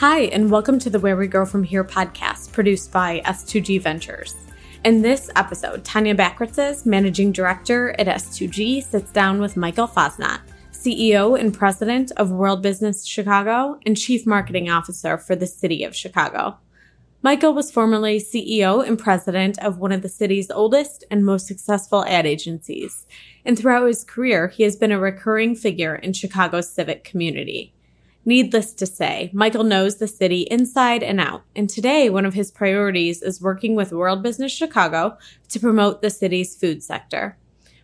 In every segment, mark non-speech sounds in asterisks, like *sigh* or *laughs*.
Hi, and welcome to the Where We Grow From Here podcast produced by S2G Ventures. In this episode, Tonya Bakritzes, Managing Director at S2G, sits down with Michael Fassnacht, CEO and President of World Business Chicago and Chief Marketing Officer for the City of Chicago. Michael was formerly CEO and president of one of the city's oldest and most successful ad agencies. And throughout his career, he has been a recurring figure in Chicago's civic community. Needless to say, Michael knows the city inside and out. And today, one of his priorities is working with World Business Chicago to promote the city's food sector.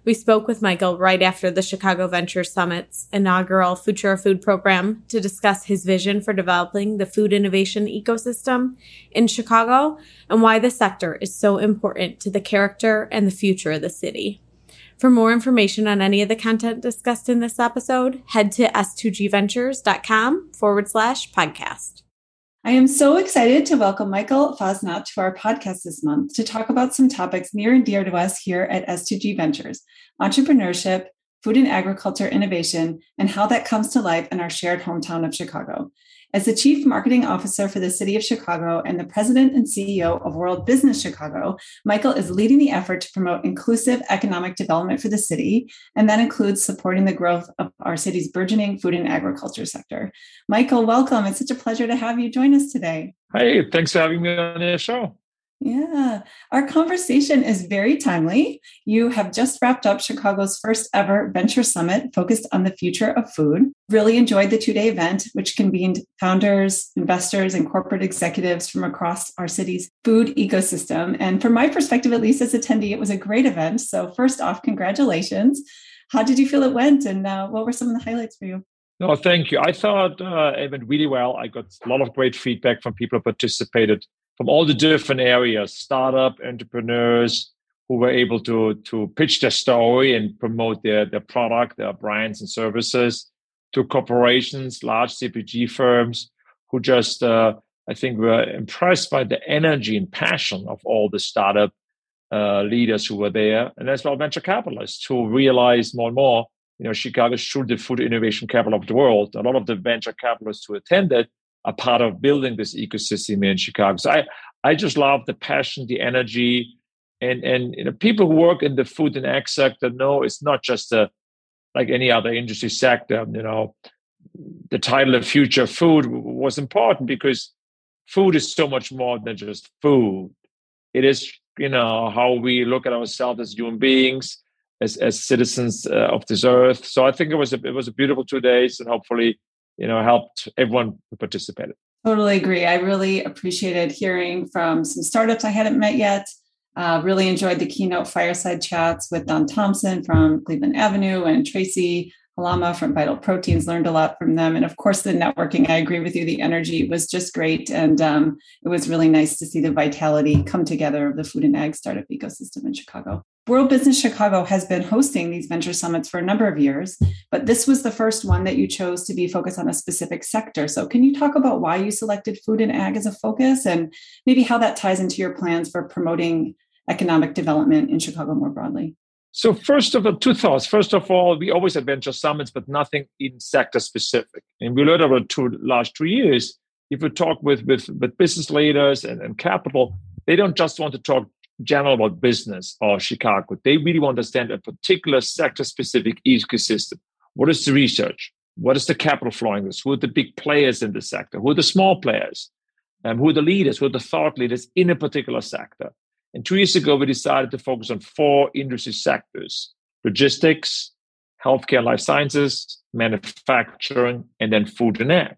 We spoke with Michael right after the Chicago Venture Summit's inaugural Future Food program to discuss his vision for developing the food innovation ecosystem in Chicago and why the sector is so important to the character and the future of the city. For more information on any of the content discussed in this episode, head to s2gventures.com forward slash podcast. I am so excited to welcome Michael Fassnacht to our podcast this month to talk about some topics near and dear to us here at S2G Ventures entrepreneurship, food and agriculture innovation, and how that comes to life in our shared hometown of Chicago. As the Chief Marketing Officer for the City of Chicago and the President and CEO of World Business Chicago, Michael is leading the effort to promote inclusive economic development for the city, and that includes supporting the growth of our city's burgeoning food and agriculture sector. Michael, welcome. It's such a pleasure to have you join us today. Hey, thanks for having me on the show. Yeah, our conversation is very timely. You have just wrapped up Chicago's first ever Venture Summit focused on the future of food. Really enjoyed the two day event, which convened founders, investors, and corporate executives from across our city's food ecosystem. And from my perspective, at least as attendee, it was a great event. So, first off, congratulations. How did you feel it went? And uh, what were some of the highlights for you? No, thank you. I thought uh, it went really well. I got a lot of great feedback from people who participated from all the different areas, startup entrepreneurs who were able to to pitch their story and promote their their product, their brands and services, to corporations, large CPG firms who just uh, I think were impressed by the energy and passion of all the startup uh, leaders who were there, and as well venture capitalists who realized more and more, you know, Chicago is truly the food innovation capital of the world. A lot of the venture capitalists who attended a part of building this ecosystem here in Chicago. So I, I just love the passion, the energy, and and you know people who work in the food and ag sector know it's not just a like any other industry sector. You know, the title of Future Food was important because food is so much more than just food. It is you know how we look at ourselves as human beings, as as citizens uh, of this earth. So I think it was a, it was a beautiful two days, and hopefully you know helped everyone who participated. Totally agree. I really appreciated hearing from some startups i hadn't met yet. Uh, really enjoyed the keynote fireside chats with don thompson from cleveland avenue and tracy Halama from Vital Proteins, learned a lot from them. And of course, the networking, I agree with you, the energy was just great. And um, it was really nice to see the vitality come together of the food and ag startup ecosystem in Chicago. World Business Chicago has been hosting these venture summits for a number of years, but this was the first one that you chose to be focused on a specific sector. So, can you talk about why you selected food and ag as a focus and maybe how that ties into your plans for promoting economic development in Chicago more broadly? So, first of all, two thoughts. First of all, we always have venture summits, but nothing in sector specific. And we learned over the two last two years, if we talk with, with, with business leaders and, and capital, they don't just want to talk general about business or Chicago. They really want to understand a particular sector specific ecosystem. What is the research? What is the capital flowing this? Who are the big players in the sector? Who are the small players? Um, who are the leaders? Who are the thought leaders in a particular sector? And two years ago, we decided to focus on four industry sectors logistics, healthcare, life sciences, manufacturing, and then food and ag.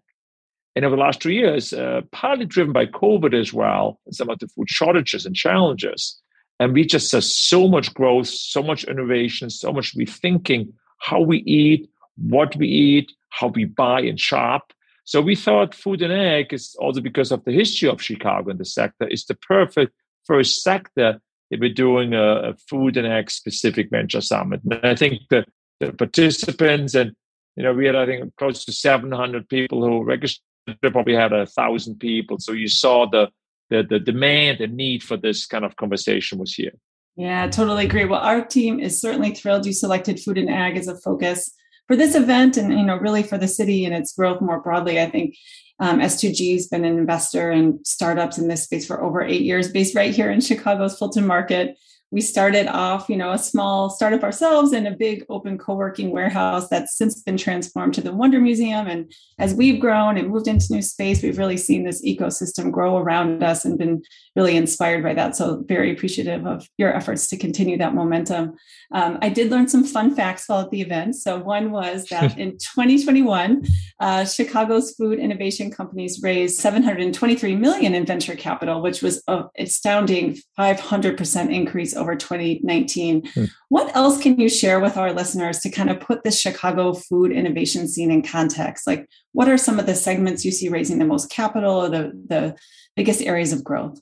And over the last two years, uh, partly driven by COVID as well, some of the food shortages and challenges. And we just saw so much growth, so much innovation, so much rethinking how we eat, what we eat, how we buy and shop. So we thought food and ag is also because of the history of Chicago and the sector is the perfect first sector that we're doing a, a food and ag specific venture summit. And I think the, the participants and you know we had I think close to 700 people who registered they probably had a thousand people. So you saw the, the the demand and need for this kind of conversation was here. Yeah, totally agree. Well, our team is certainly thrilled you selected food and ag as a focus for this event and you know really for the city and its growth more broadly. I think um, S2G has been an investor in startups in this space for over eight years, based right here in Chicago's Fulton Market we started off, you know, a small startup ourselves in a big open co-working warehouse that's since been transformed to the Wonder Museum. And as we've grown and moved into new space, we've really seen this ecosystem grow around us and been really inspired by that. So very appreciative of your efforts to continue that momentum. Um, I did learn some fun facts while at the event. So one was *laughs* that in 2021, uh, Chicago's food innovation companies raised 723 million in venture capital, which was an astounding 500% increase over 2019. Hmm. What else can you share with our listeners to kind of put the Chicago food innovation scene in context? Like, what are some of the segments you see raising the most capital or the, the biggest areas of growth?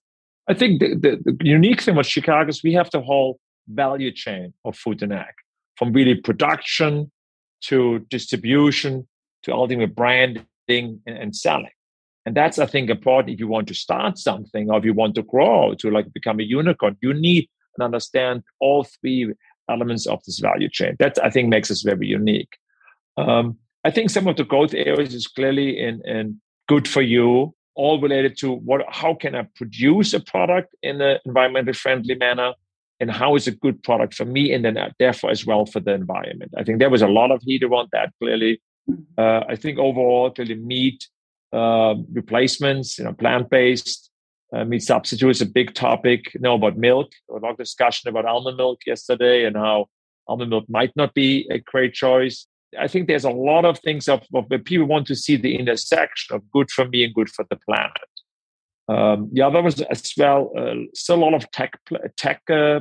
I think the, the, the unique thing with Chicago is we have the whole value chain of food and ag, from really production to distribution to ultimate branding and, and selling. And that's, I think, important if you want to start something or if you want to grow to like become a unicorn. You need and understand all three elements of this value chain. That I think makes us very unique. Um, I think some of the growth areas is clearly in, in good for you, all related to what how can I produce a product in an environmentally friendly manner, and how is a good product for me, and then uh, therefore as well for the environment. I think there was a lot of heat around that. Clearly, mm-hmm. uh, I think overall, clearly meat uh, replacements, you know, plant based uh, meat substitutes a big topic. You know about milk. A lot of discussion about almond milk yesterday and how almond milk might not be a great choice. I think there's a lot of things of, of people want to see the intersection of good for me and good for the planet. Um, the other was as well uh, still a lot of tech tech uh,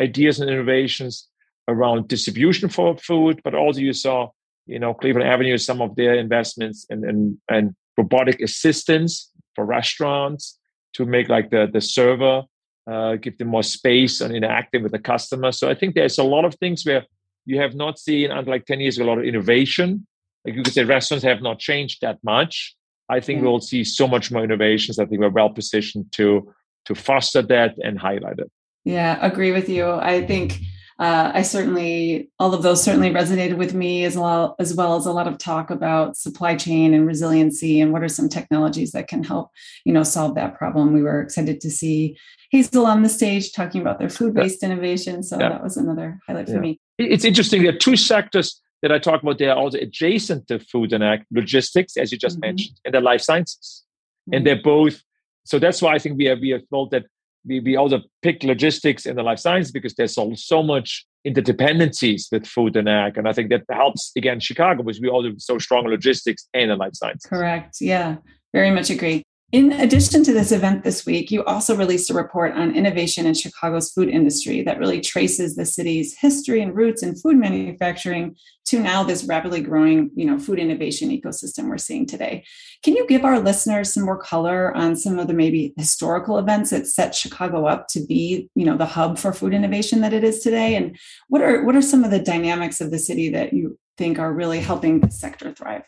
ideas and innovations around distribution for food, but also you saw you know Cleveland Avenue some of their investments in, in, in robotic assistance for restaurants to make like the the server uh, give them more space and interacting with the customer. So I think there's a lot of things where you have not seen until like 10 years a lot of innovation. Like you could say restaurants have not changed that much. I think we'll see so much more innovations. I think we're well positioned to to foster that and highlight it. Yeah, agree with you. I think uh, I certainly, all of those certainly resonated with me as well, as well as a lot of talk about supply chain and resiliency and what are some technologies that can help, you know, solve that problem. We were excited to see Hazel on the stage talking about their food-based yeah. innovation. So yeah. that was another highlight yeah. for me. It's interesting. There are two sectors that I talk about. They are also adjacent to food and ag, logistics, as you just mm-hmm. mentioned, and the life sciences. Mm-hmm. And they're both. So that's why I think we have we have told that we, we also pick logistics in the life science because there's so, so much interdependencies with food and ag. And I think that helps again Chicago because we all do so strong logistics and in life science. Correct. Yeah. Very much agree. In addition to this event this week, you also released a report on innovation in Chicago's food industry that really traces the city's history and roots in food manufacturing to now this rapidly growing, you know, food innovation ecosystem we're seeing today. Can you give our listeners some more color on some of the maybe historical events that set Chicago up to be, you know, the hub for food innovation that it is today? And what are what are some of the dynamics of the city that you think are really helping the sector thrive?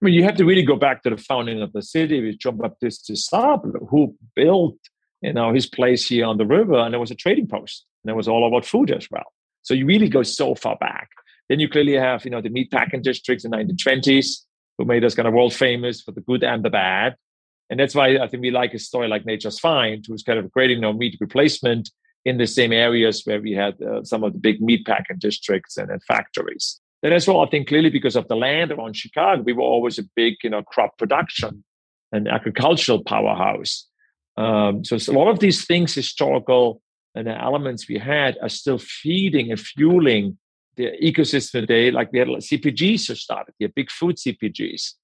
I mean, you have to really go back to the founding of the city with John Baptiste Sable, who built, you know, his place here on the river, and it was a trading post, and it was all about food as well. So you really go so far back. Then you clearly have, you know, the meat packing districts in the 1920s, who made us kind of world famous for the good and the bad. And that's why I think we like a story like Nature's Fynd, who's kind of creating you know, meat replacement in the same areas where we had uh, some of the big meat packing districts and, and factories. Then as well, I think clearly because of the land around Chicago, we were always a big, you know, crop production and agricultural powerhouse. Um, so a lot of these things, historical and the elements we had, are still feeding and fueling the ecosystem today. Like we had CPGs just started, yeah, big food CPGs.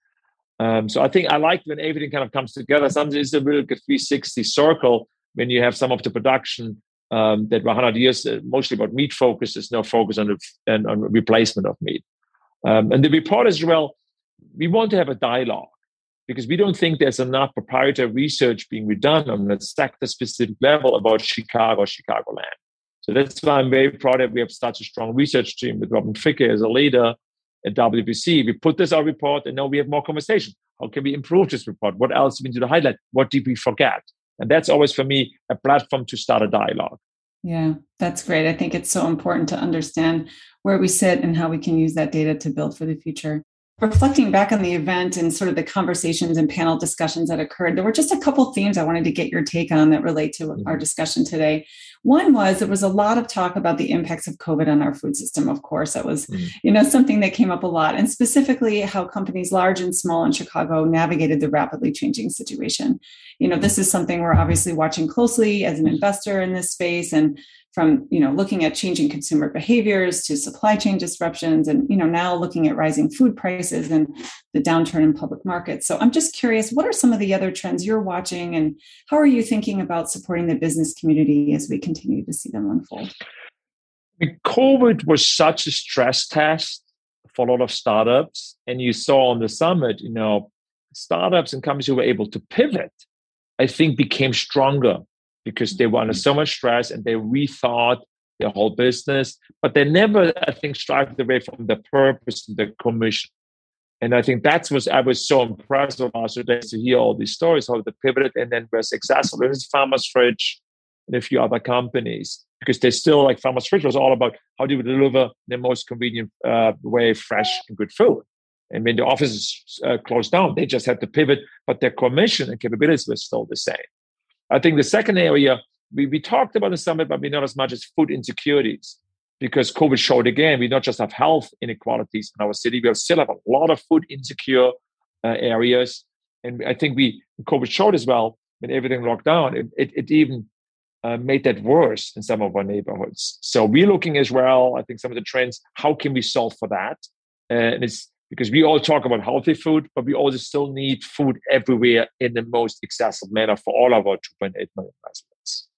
Um, so I think I like when everything kind of comes together. Sometimes it's a real good 360 circle when you have some of the production um, that were 100 years uh, mostly about meat focus is now focused on, the, on replacement of meat. Um, and the report as well, we want to have a dialogue because we don't think there's enough proprietary research being done on a sector specific level about Chicago, Chicagoland. So that's why I'm very proud that we have such a strong research team with Robin Fricke as a leader at WBC. We put this our report and now we have more conversation. How can we improve this report? What else do we need to highlight? What did we forget? And that's always for me a platform to start a dialogue. Yeah, that's great. I think it's so important to understand where we sit and how we can use that data to build for the future. Reflecting back on the event and sort of the conversations and panel discussions that occurred, there were just a couple themes I wanted to get your take on that relate to our mm-hmm. discussion today. One was there was a lot of talk about the impacts of COVID on our food system. Of course, that was, mm-hmm. you know, something that came up a lot, and specifically how companies large and small in Chicago navigated the rapidly changing situation. You know, this is something we're obviously watching closely as an investor in this space, and from you know looking at changing consumer behaviors to supply chain disruptions and you know now looking at rising food prices and the downturn in public markets. So i'm just curious what are some of the other trends you're watching and how are you thinking about supporting the business community as we continue to see them unfold? Covid was such a stress test for a lot of startups. And you saw on the summit you know startups and companies who were able to pivot i think became stronger because they were under so much stress and they rethought their whole business, but they never, I think, strived away from the purpose and the commission. And I think that's what I was so impressed with last days to hear all these stories, how they pivoted and then were successful. There's Farmer's Fridge and a few other companies because they still like Farmer's Fridge was all about how do we deliver the most convenient uh, way, fresh and good food. And when the offices uh, closed down, they just had to pivot, but their commission and capabilities were still the same. I think the second area we, we talked about the summit, but we not as much as food insecurities because COVID showed again we not just have health inequalities in our city, we still have a lot of food insecure uh, areas. And I think we COVID showed as well when everything locked down, it, it, it even uh, made that worse in some of our neighborhoods. So we're looking as well. I think some of the trends. How can we solve for that? Uh, and it's because we all talk about healthy food, but we also still need food everywhere in the most accessible manner for all of our 2.8 million residents.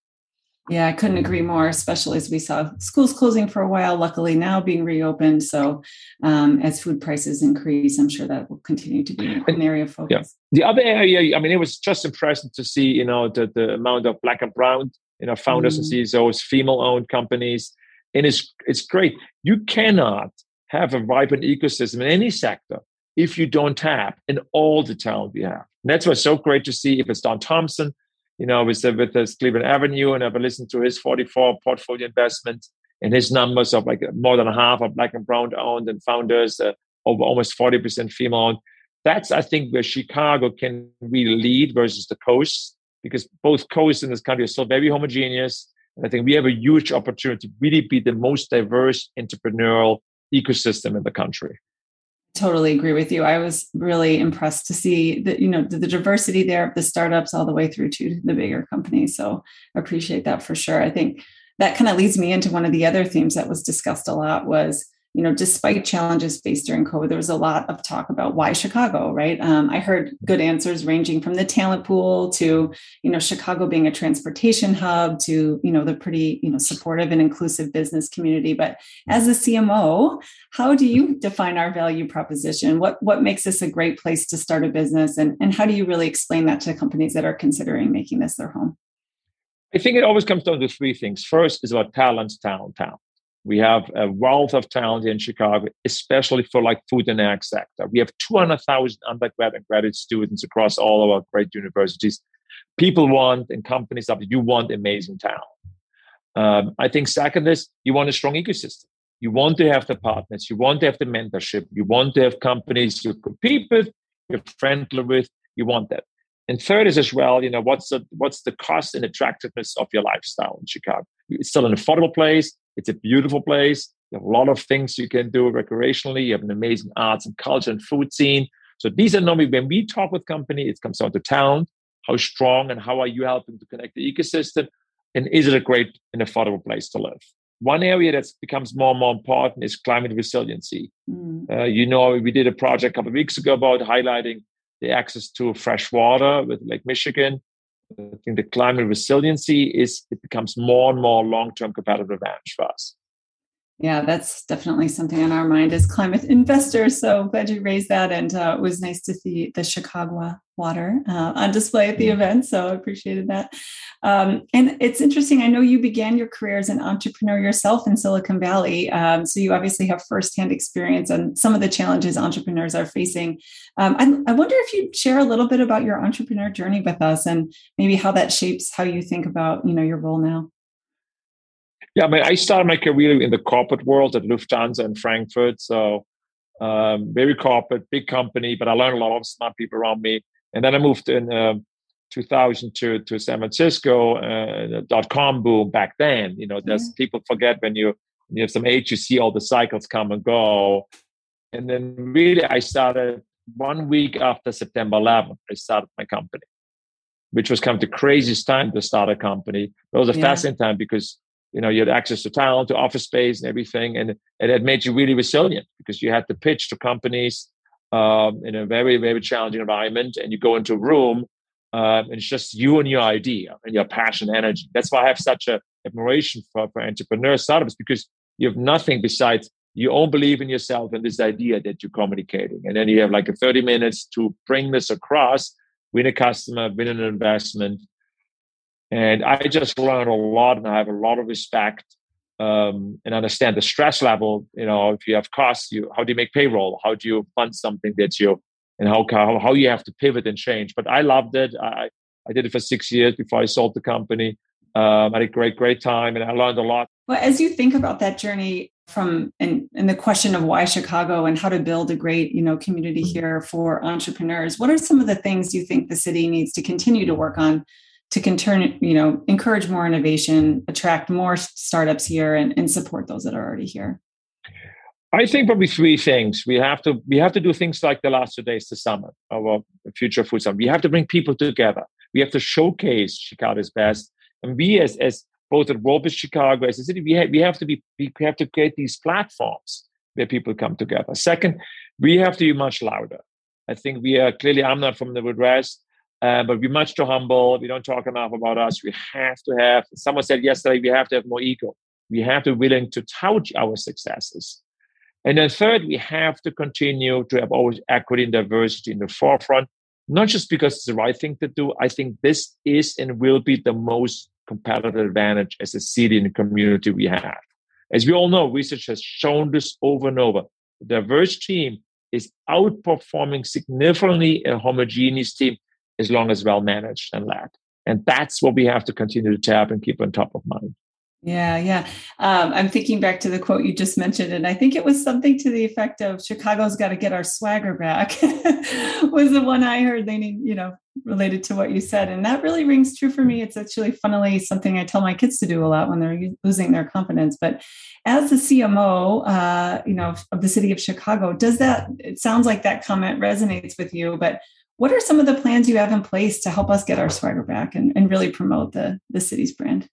Yeah, I couldn't agree more, especially as we saw schools closing for a while, luckily now being reopened. So, um, as food prices increase, I'm sure that will continue to be an area of focus. Yeah. The other area, I mean, it was just impressive to see, you know, the, the amount of black and brown, you know, founders mm. and CEOs, female owned companies. And it's, it's great. You cannot have a vibrant ecosystem in any sector if you don't tap in all the talent we have. And that's what's so great to see. If it's Don Thompson, you know, with, with this Cleveland Avenue, and I've listened to his 44 portfolio investment and his numbers of like more than half of black and brown owned and founders, uh, over almost 40% female owned. That's, I think, where Chicago can really lead versus the coast, because both coasts in this country are still very homogeneous. And I think we have a huge opportunity to really be the most diverse entrepreneurial ecosystem in the country. Totally agree with you. I was really impressed to see that you know the, the, diversity there of the startups all the way through to the bigger companies. So appreciate that for sure. I think that kind of leads me into one of the other themes that was discussed a lot was you know, despite challenges faced during COVID, there was a lot of talk about why Chicago, right? Um, I heard good answers ranging from the talent pool to, you know, Chicago being a transportation hub to, you know, the pretty, you know, supportive and inclusive business community. But as a CMO, how do you define our value proposition? What what makes this a great place to start a business, and and how do you really explain that to companies that are considering making this their home? I think it always comes down to three things. First is about talent, talent, talent. We have a wealth of talent in Chicago, especially for like food and ag sector. We have 200,000 undergrad and graduate students across all of our great universities. People want and companies that you want amazing talent. Um, I think second is you want a strong ecosystem. You want to have the partners. You want to have the mentorship. You want to have companies you compete with, you're friendly with. You want that. And third is as well, you know, what's the what's the cost and attractiveness of your lifestyle in Chicago? It's still an affordable place. It's a beautiful place. You have a lot of things you can do recreationally. You have an amazing arts and culture and food scene. So these are normally when we talk with company, it comes down to talent, how strong and how are you helping to connect the ecosystem, and is it a great and affordable place to live? One area that becomes more and more important is climate resiliency. Mm. Uh, you know, we did a project a couple of weeks ago about highlighting the access to fresh water with Lake Michigan. I think the climate resiliency is it becomes more and more long-term competitive advantage for us. Yeah, that's definitely something on our mind as climate investors. So glad you raised that, and uh, it was nice to see the Chicago water uh, on display at the event. So I appreciated that. Um, and it's interesting. I know you began your career as an entrepreneur yourself in Silicon Valley, um, so you obviously have firsthand experience on some of the challenges entrepreneurs are facing. Um, I, I wonder if you'd share a little bit about your entrepreneur journey with us, and maybe how that shapes how you think about you know your role now. Yeah, I mean, I started my career in the corporate world at Lufthansa in Frankfurt. So um, very corporate, big company, but I learned a lot of smart people around me. And then I moved in uh, 2000 to, to San Francisco, uh, dot com boom back then. You know, there's mm-hmm. people forget when you, when you have some age, you see all the cycles come and go. And then really, I started one week after September 11th, I started my company, which was kind of the craziest time to start a company. It was a yeah. fascinating time because you know you had access to talent, to office space, and everything, and, it made you really resilient because you had to pitch to companies um, in a very very challenging environment, and you go into a room. Uh, and it's just you and your idea and your passion energy. That's why I have such a admiration for, for entrepreneurs, startups, because you have nothing besides you all believe in yourself and this idea that you're communicating. And then you have like a 30 minutes to bring this across, win a customer, win an investment. And I just learned a lot and I have a lot of respect um, and understand the stress level. You know, if you have costs, you how do you make payroll? How do you fund something that you and how how, how you have to pivot and change. But I loved it. I I did it for six years before I sold the company. Um, I had a great, great time and I learned a lot. Well, as you think about that journey, from and, and the question of why Chicago and how to build a great you know community mm-hmm. here for entrepreneurs. What are some of the things you think the city needs to continue to work on to continue you know encourage more innovation, attract more startups here, and, and support those that are already here? I think probably three things. We have to we have to do things like the last two days, the summit, our future food summit. We have to bring people together. We have to showcase Chicago's best, and we as as both at World Chicago as a city, we have, we have to be we have to create these platforms where people come together. Second, we have to be much louder. I think we are clearly. I'm not from the Midwest, uh, but we're much too humble. We don't talk enough about us. We have to have. Someone said yesterday we have to have more ego. We have to be willing to tout our successes. And then third, we have to continue to have always equity and diversity in the forefront, not just because it's the right thing to do. I think this is and will be the most competitive advantage as a city and community we have. As we all know, research has shown this over and over. A diverse team is outperforming significantly a homogeneous team as long as well managed and led. And that's what we have to continue to tap and keep on top of mind. Yeah, yeah. Um, I'm thinking back to the quote you just mentioned, and I think it was something to the effect of "Chicago's got to get our swagger back." *laughs* was the one I heard leaning, you know, related to what you said, and that really rings true for me. It's actually, funnily, something I tell my kids to do a lot when they're losing their confidence. But as the CMO, uh, you know, of the city of Chicago, does that? It sounds like that comment resonates with you, but what are some of the plans you have in place to help us get our swagger back and, and really promote the the city's brand?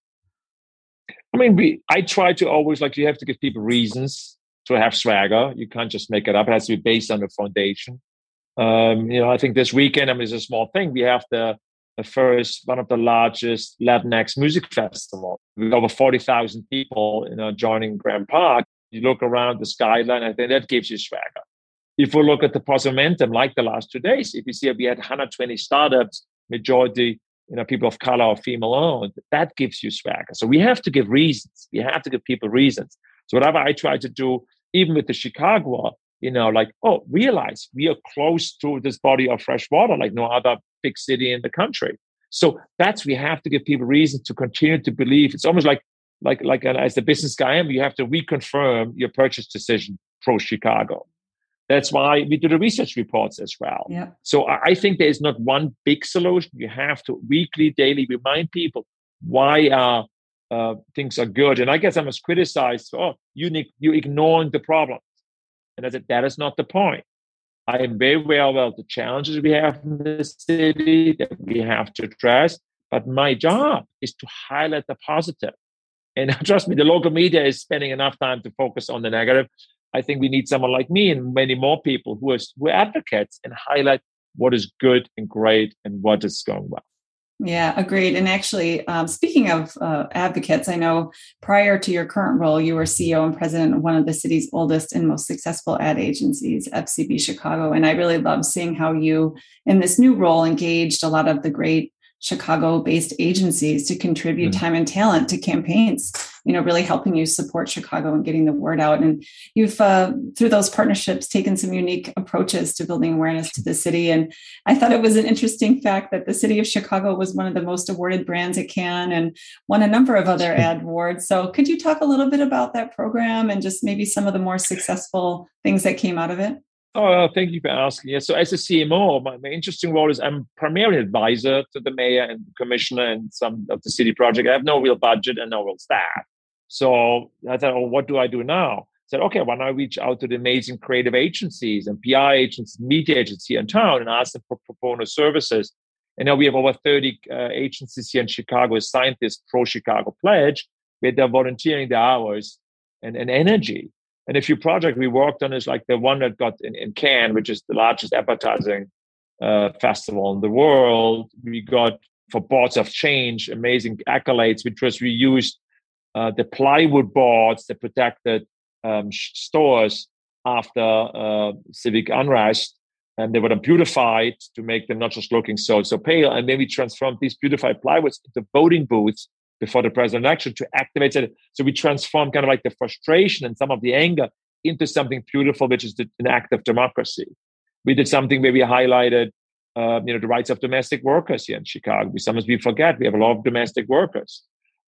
I mean, we I try to always like you have to give people reasons to have swagger. You can't just make it up. It has to be based on a foundation. Um, you know, I think this weekend, I mean, it's a small thing. We have the, the first, one of the largest Latinx music festival with over 40,000 people, you know, joining Grant Park. You look around the skyline, I think that gives you swagger. If we look at the positive momentum, like the last two days, if you see we had 120 startups, majority you know, people of color or female owned, that gives you swagger. So we have to give reasons. We have to give people reasons. So whatever I try to do, even with the Chicago, you know, like, oh, realize we are close to this body of fresh water like no other big city in the country. So that's we have to give people reasons to continue to believe. It's almost like like like uh, as the business guy I am, you have to reconfirm your purchase decision pro Chicago. That's why we do the research reports as well. Yeah. So I think there is not one big solution. You have to weekly, daily remind people why uh, uh, things are good. And I guess I was criticized. Oh, you you're ignoring the problems, and I said that is not the point. I am very well aware of the challenges we have in the city that we have to address. But my job is to highlight the positive. And *laughs* trust me, the local media is spending enough time to focus on the negative. I think we need someone like me and many more people who are, who are advocates and highlight what is good and great and what is going well. Yeah, agreed. And actually, um, speaking of uh, advocates, I know prior to your current role, you were CEO and president of one of the city's oldest and most successful ad agencies, FCB Chicago. And I really love seeing how you, in this new role, engaged a lot of the great Chicago based agencies to contribute mm-hmm. time and talent to campaigns you know, really helping you support Chicago and getting the word out. And you've, uh, through those partnerships, taken some unique approaches to building awareness to the city. And I thought it was an interesting fact that the city of Chicago was one of the most awarded brands at Cannes and won a number of other ad awards. So could you talk a little bit about that program and just maybe some of the more successful things that came out of it? Oh, thank you for asking. Yeah, so as a CMO, my, my, interesting role is I'm primarily advisor to the mayor and commissioner and some of the city project. I have no real budget and no real staff. So I thought, oh, what do I do now? I said, okay, why don't I reach out to the amazing creative agencies and PR agencies, media agencies in town and ask them for pro bono services. And now we have over 30 uh, agencies here in Chicago signed this Pro Chicago pledge where they're volunteering their hours and, and energy and a few projects we worked on is like the one that got in, in Cannes, which is the largest advertising uh, festival in the world. We got for Boards of Change amazing accolades, which was we used uh, the plywood boards that protected um, stores after uh, civic unrest, and they were beautified to make them not just looking so so pale. And then we transformed these beautified plywoods into voting booths before the president election to activate it. So we transformed kind of like the frustration and some of the anger into something beautiful, which is an act of democracy. We did something where we highlighted, uh, you know, the rights of domestic workers here in Chicago. We sometimes we forget we have a lot of domestic workers.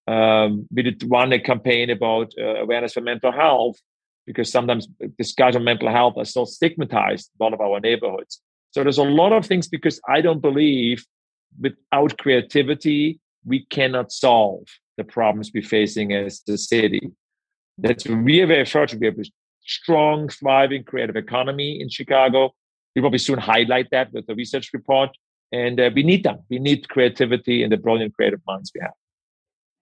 Um, we did run a campaign about uh, awareness for mental health because sometimes discussion of mental health are still stigmatized in a lot of our neighborhoods. So there's a lot of things because I don't believe without creativity we cannot solve the problems we're facing as the city. That's are very fortunate. We have a strong, thriving creative economy in Chicago. We probably soon highlight that with the research report. And uh, we need them. We need creativity and the brilliant creative minds we have.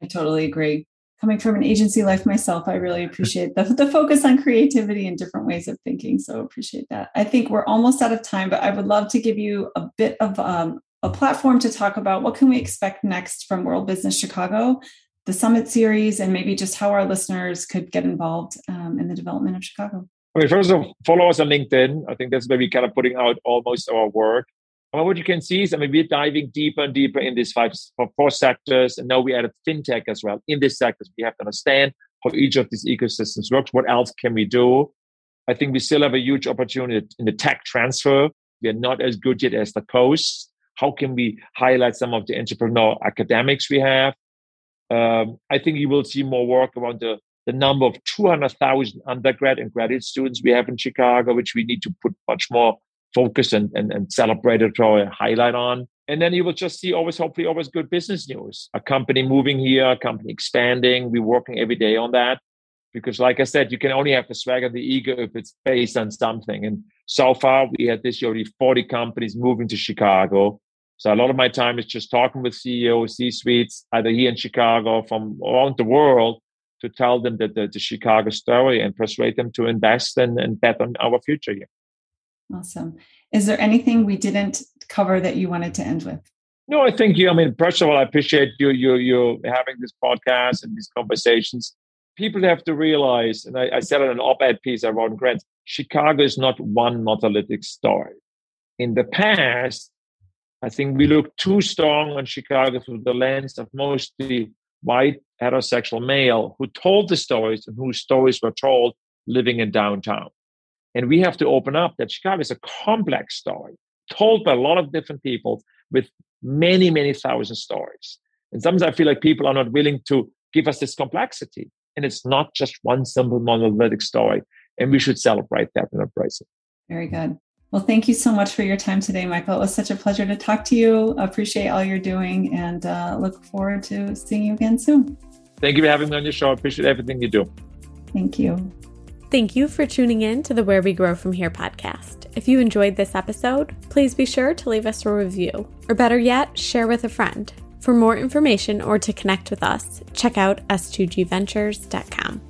I totally agree. Coming from an agency life myself, I really appreciate the, the focus on creativity and different ways of thinking. So appreciate that. I think we're almost out of time, but I would love to give you a bit of um, a platform to talk about what can we expect next from World Business Chicago, the summit series, and maybe just how our listeners could get involved um, in the development of Chicago. I mean, first of all, follow us on LinkedIn. I think that's where we kind of putting out almost our work. And what you can see is, I mean, we're diving deeper and deeper in these five, four sectors. And now we added fintech as well in these sectors. We have to understand how each of these ecosystems works. What else can we do? I think we still have a huge opportunity in the tech transfer. We are not as good yet as the coast. How can we highlight some of the entrepreneurial academics we have? Um, I think you will see more work around the, the number of 200,000 undergrad and graduate students we have in Chicago, which we need to put much more focus and, and, and celebratory highlight on. And then you will just see always, hopefully, always good business news. A company moving here, a company expanding. We're working every day on that because, like I said, you can only have the swag of the ego if it's based on something. And so far, we had this year already 40 companies moving to Chicago. So a lot of my time is just talking with CEOs, C-suites, either here in Chicago, from around the world, to tell them that the, the Chicago story and persuade them to invest and, and bet on our future here. Awesome. Is there anything we didn't cover that you wanted to end with? No, I think you. I mean, first of all, I appreciate you you you having this podcast and these conversations. People have to realize, and I, I said in an op-ed piece I wrote in Crain's, Chicago is not one monolithic story. In the past, I think we looked too strong on Chicago through the lens of mostly white heterosexual male who told the stories and whose stories were told living in downtown. And we have to open up that Chicago is a complex story told by a lot of different people with many, many thousand stories. And sometimes I feel like people are not willing to give us this complexity. And it's not just one simple monolithic story. And we should celebrate that and embrace it. Very good. Well, thank you so much for your time today, Michael. It was such a pleasure to talk to you. Appreciate all you're doing and uh, look forward to seeing you again soon. Thank you for having me on your show. I appreciate everything you do. Thank you. Thank you for tuning in to the Where We Grow From Here podcast. If you enjoyed this episode, please be sure to leave us a review, or better yet, share with a friend. For more information or to connect with us, check out s2gventures.com.